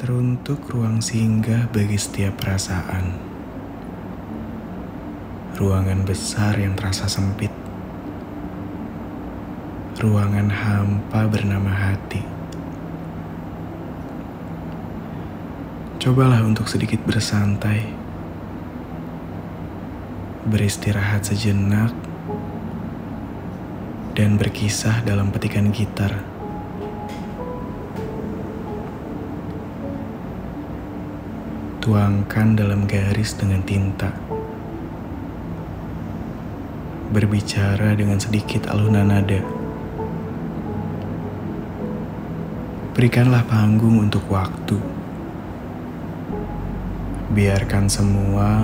teruntuk ruang singgah bagi setiap perasaan. Ruangan besar yang terasa sempit. Ruangan hampa bernama hati. Cobalah untuk sedikit bersantai. Beristirahat sejenak dan berkisah dalam petikan gitar. Tuangkan dalam garis dengan tinta. Berbicara dengan sedikit alunan nada. Berikanlah panggung untuk waktu. Biarkan semua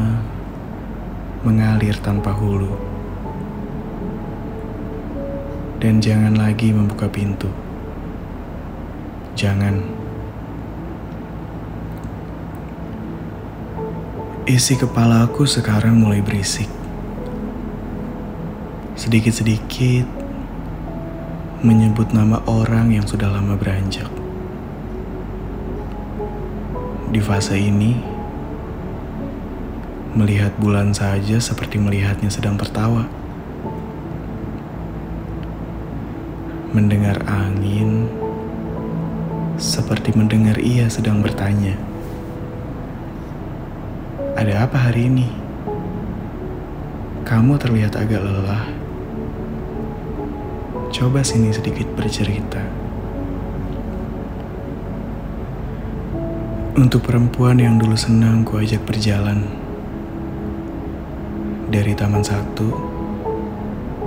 mengalir tanpa hulu. Dan jangan lagi membuka pintu. Jangan. Isi kepalaku sekarang mulai berisik. Sedikit-sedikit menyebut nama orang yang sudah lama beranjak. Di fase ini, melihat bulan saja seperti melihatnya sedang tertawa. Mendengar angin seperti mendengar ia sedang bertanya. Ada apa hari ini? Kamu terlihat agak lelah. Coba sini sedikit bercerita. Untuk perempuan yang dulu senang ku ajak berjalan dari taman satu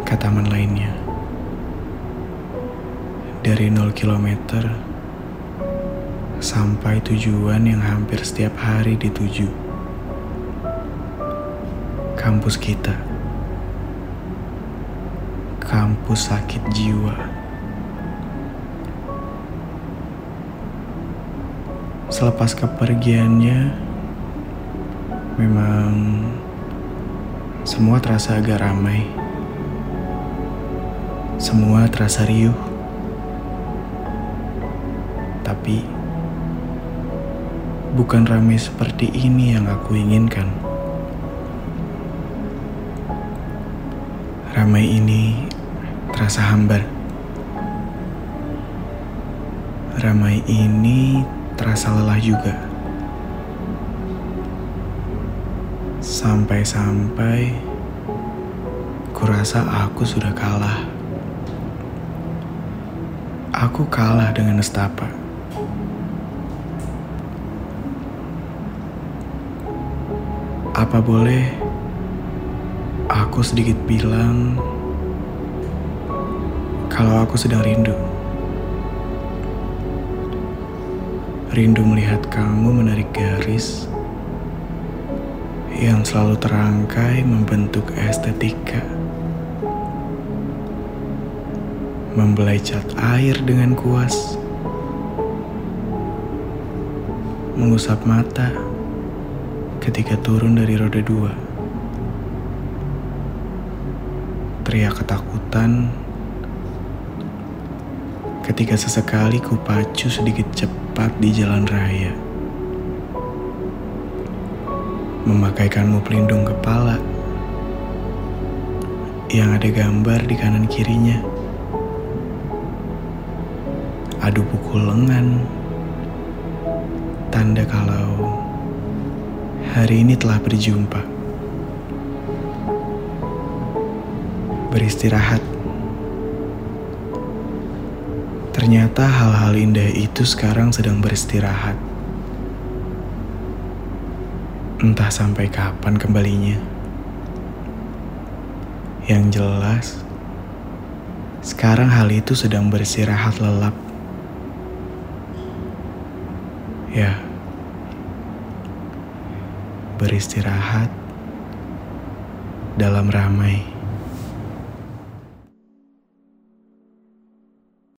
ke taman lainnya. Dari 0 kilometer sampai tujuan yang hampir setiap hari dituju kampus kita. Kampus sakit jiwa. Selepas kepergiannya, memang semua terasa agak ramai. Semua terasa riuh. Tapi bukan ramai seperti ini yang aku inginkan. Ramai ini terasa hambar. Ramai ini terasa lelah juga. Sampai-sampai kurasa aku sudah kalah. Aku kalah dengan nestapa. Apa boleh Aku sedikit bilang kalau aku sedang rindu. Rindu melihat kamu menarik garis yang selalu terangkai membentuk estetika. Membelai cat air dengan kuas. Mengusap mata ketika turun dari roda dua. Teriak ketakutan ketika sesekali ku pacu sedikit cepat di jalan raya. Memakaikanmu pelindung kepala yang ada gambar di kanan kirinya. Adu pukul lengan, tanda kalau hari ini telah berjumpa. Beristirahat. Ternyata hal-hal indah itu sekarang sedang beristirahat. Entah sampai kapan kembalinya. Yang jelas, sekarang hal itu sedang beristirahat lelap. Ya, beristirahat dalam ramai.